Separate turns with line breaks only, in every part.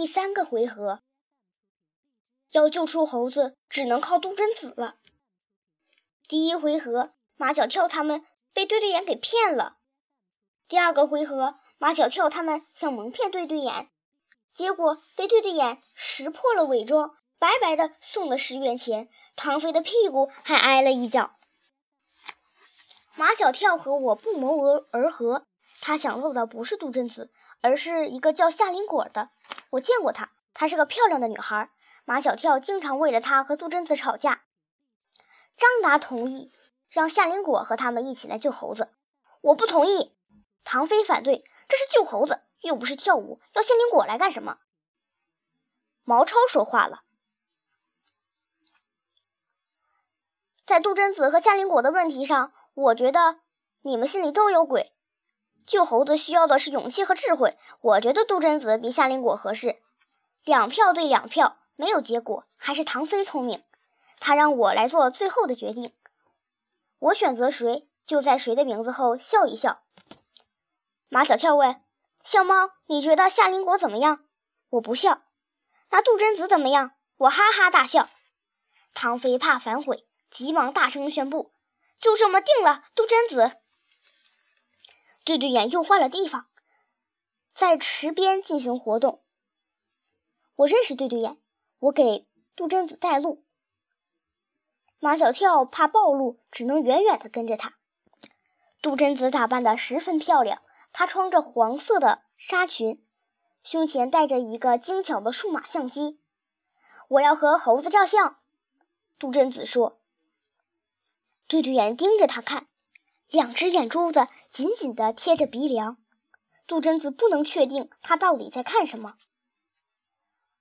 第三个回合，要救出猴子，只能靠杜真子了。第一回合，马小跳他们被对对眼给骗了。第二个回合，马小跳他们想蒙骗对对眼，结果被对对眼识破了伪装，白白的送了十元钱。唐飞的屁股还挨了一脚。马小跳和我不谋而而合，他想揍的不是杜真子，而是一个叫夏林果的。我见过她，她是个漂亮的女孩。马小跳经常为了她和杜真子吵架。张达同意让夏林果和他们一起来救猴子，我不同意。唐飞反对，这是救猴子，又不是跳舞，要夏林果来干什么？毛超说话了，在杜真子和夏林果的问题上，我觉得你们心里都有鬼。救猴子需要的是勇气和智慧，我觉得杜真子比夏林果合适。两票对两票，没有结果，还是唐飞聪明。他让我来做最后的决定，我选择谁，就在谁的名字后笑一笑。马小跳问：“笑猫，你觉得夏林果怎么样？”我不笑。那杜真子怎么样？我哈哈大笑。唐飞怕反悔，急忙大声宣布：“就这么定了，杜真子。”对对眼又换了地方，在池边进行活动。我认识对对眼，我给杜真子带路。马小跳怕暴露，只能远远地跟着他。杜真子打扮得十分漂亮，她穿着黄色的纱裙，胸前带着一个精巧的数码相机。我要和猴子照相，杜真子说。对对眼盯着他看，两只眼珠子紧紧地贴着鼻梁。杜真子不能确定他到底在看什么。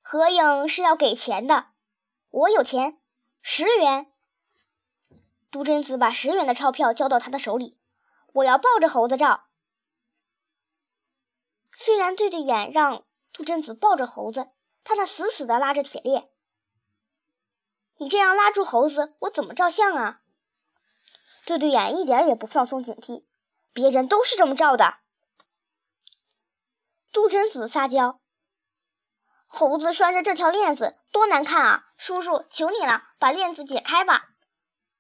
合影是要给钱的，我有钱，十元。杜真子把十元的钞票交到他的手里。我要抱着猴子照。虽然对对眼让杜真子抱着猴子，但他死死地拉着铁链。你这样拉住猴子，我怎么照相啊？对对眼一点也不放松警惕。别人都是这么照的。杜真子撒娇：“猴子拴着这条链子多难看啊！叔叔，求你了，把链子解开吧。”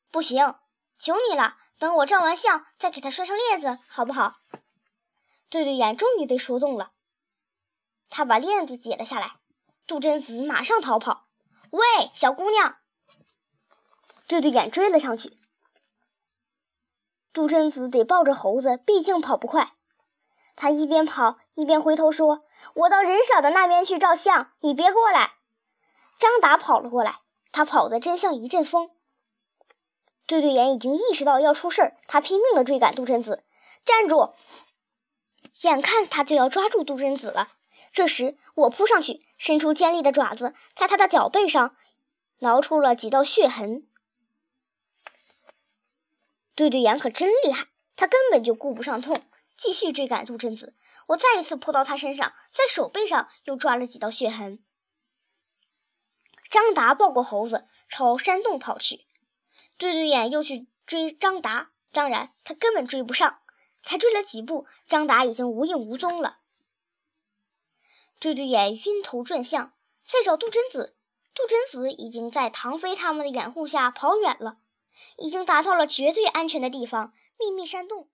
不行，求你了，等我照完相再给他拴上链子，好不好？对对眼终于被说动了，他把链子解了下来。杜真子马上逃跑。喂，小姑娘！对对眼追了上去。杜真子得抱着猴子，毕竟跑不快。他一边跑一边回头说：“我到人少的那边去照相，你别过来。”张达跑了过来，他跑得真像一阵风。对对眼已经意识到要出事儿，他拼命地追赶杜真子。站住！眼看他就要抓住杜真子了，这时我扑上去，伸出尖利的爪子，在他的脚背上挠出了几道血痕。对对眼可真厉害，他根本就顾不上痛，继续追赶杜真子。我再一次扑到他身上，在手背上又抓了几道血痕。张达抱过猴子，朝山洞跑去。对对眼又去追张达，当然他根本追不上，才追了几步，张达已经无影无踪了。对对眼晕头转向，再找杜真子，杜真子已经在唐飞他们的掩护下跑远了，已经达到了绝对安全的地方——秘密山洞。